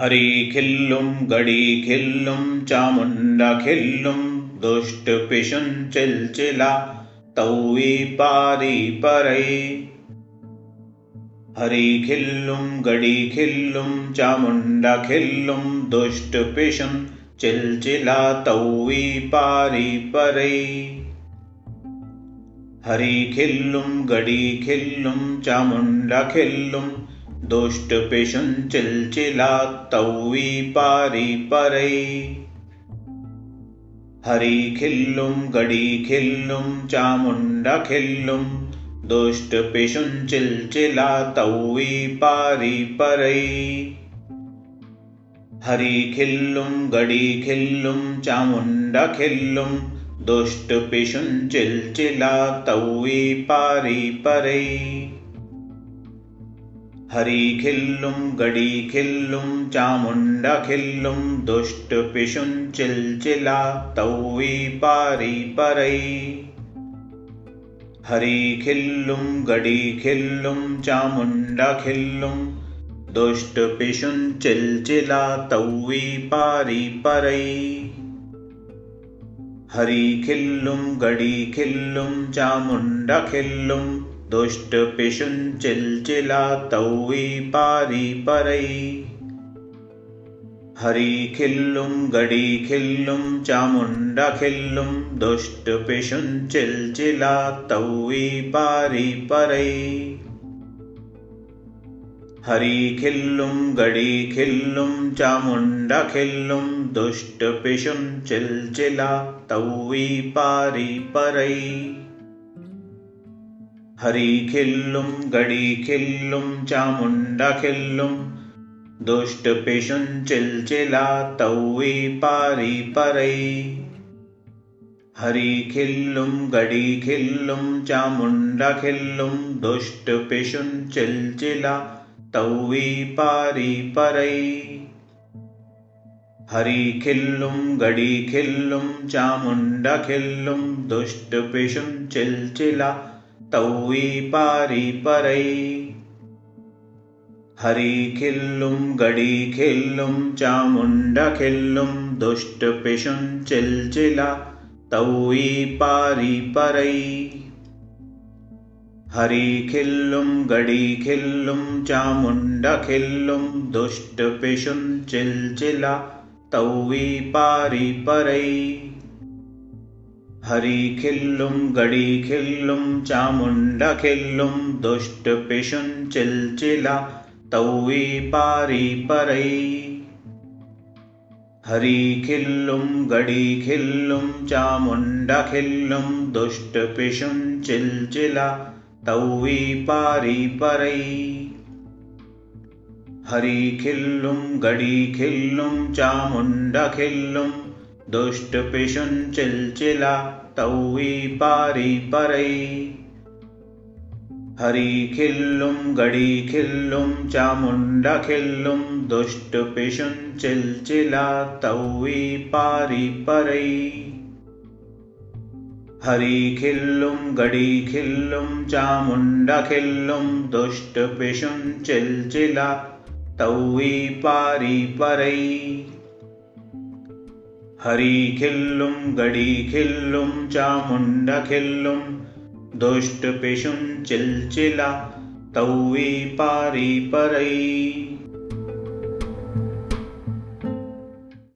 हरिखिल्लुं गडीखिल्लुं चामुण्डखिल्लुं दुष्टपिशुञ्चिल्चिला तौ पारि परै। हरिखिल्लुं गडीखिल्लुं चामुण्डखिल्लुं दुष्टपिशुं चिल्चिला तौ पारि परै। हरिखिल्लुं गडीखिल्लुं चामुण्डखिल्लुं दुष्टपिशुञ्चिल्चिला तौ पारि परै हरिखिल्लुं गडीखिल्लुं चामुण्डखिल्लुं दुष्टपिशुञ्चिल्चिला तौ पारि परै हरिखिल्लुं गडीखिल्लुं चामुण्डखिल्लुं दुष्टपिशुञ्चिल्चिला तौ पारि परै हरिखिल्लुं गडीखिल्लुं चामुण्डखिल्लुं दुष्टपिशुञ्चिल्चिला तौ पारि परै हरिखिल्लुं गडीखिल्लुं चामुण्डखिल्लुं दुष्टपिशुञ्चिल्चिला तौ पारि परै हरिखिल्लुं गडीखिल्लुं चामुण्डखिल्लुं दुष्टपिशुञ्चिल्चिला तौ पारि परै हरिखिल्लुं गडीखिल्लुं चामुण्डखिल्लुं दुष्टपिशुञ्चिल्चिला तौ पारि परै हरिखिल्लुं गडीखिल्लुं चामुण्डखिल्लुं दुष्टपिशुञ्चिल्चिला तौ पारि परै हरिखिल्लुं गडीखिल्लुं चामुण्डखिल्लुं। दुष्टपिशुञ्चिल्चिला तौ पारि परै हरिखिल्लुं गडीखिल्लुं चामुण्डखिल्लुं दुष्टपिशुञ्चिल्चिला तौ पारि परै हरिखिल्लुं गडीखिल्लुं चामुण्डखिल्लुं दुष्टपिशुञ्चिल्चिला तौ पारि परै हरिखिल्लुं गडीखिल्लुं चामुण्डखिल्लुं दुष्टपिशुञ्चिल्चिला तौ पारि परै हरिखिल्लुं गडीखिल्लुं चामुण्डखिल्लुं दुष्टपिशुञ्चिल्चिला तौ पारि परै हरिखिल्लुं गडीखिल्लुं चामुण्डखिल्लुं दुष्टपिशुञ्चिल्चिला तौ पारि परै हरिखिल्लुं गडीखिल्लुं चामुण्डखिल्लुं दुष्टपिशुञ्चिल्चिला तौ पारि परै हरिखिल्लुं गडीखिल्लुं चामुण्डखिल्लुं दुष्टपिशुञ्चिल्चिला तौ पारि परै। हरिखिल्लुं गडीखिल्लुं चामुण्डखिल्लुं दुष्टपिशुञ्चिल्चिला तौ पारि परै। हरिखिल्लुं गडीखिल्लुं चामुण्डखिल्लुं दुष्टपिशुञ्चिल्चिला तौ पारि परै हरिखिल्लुं गडीखिल्लुं चामुण्डखिल्लुं दुष्टपिशुञ्चिल्चिला तौ पारि परै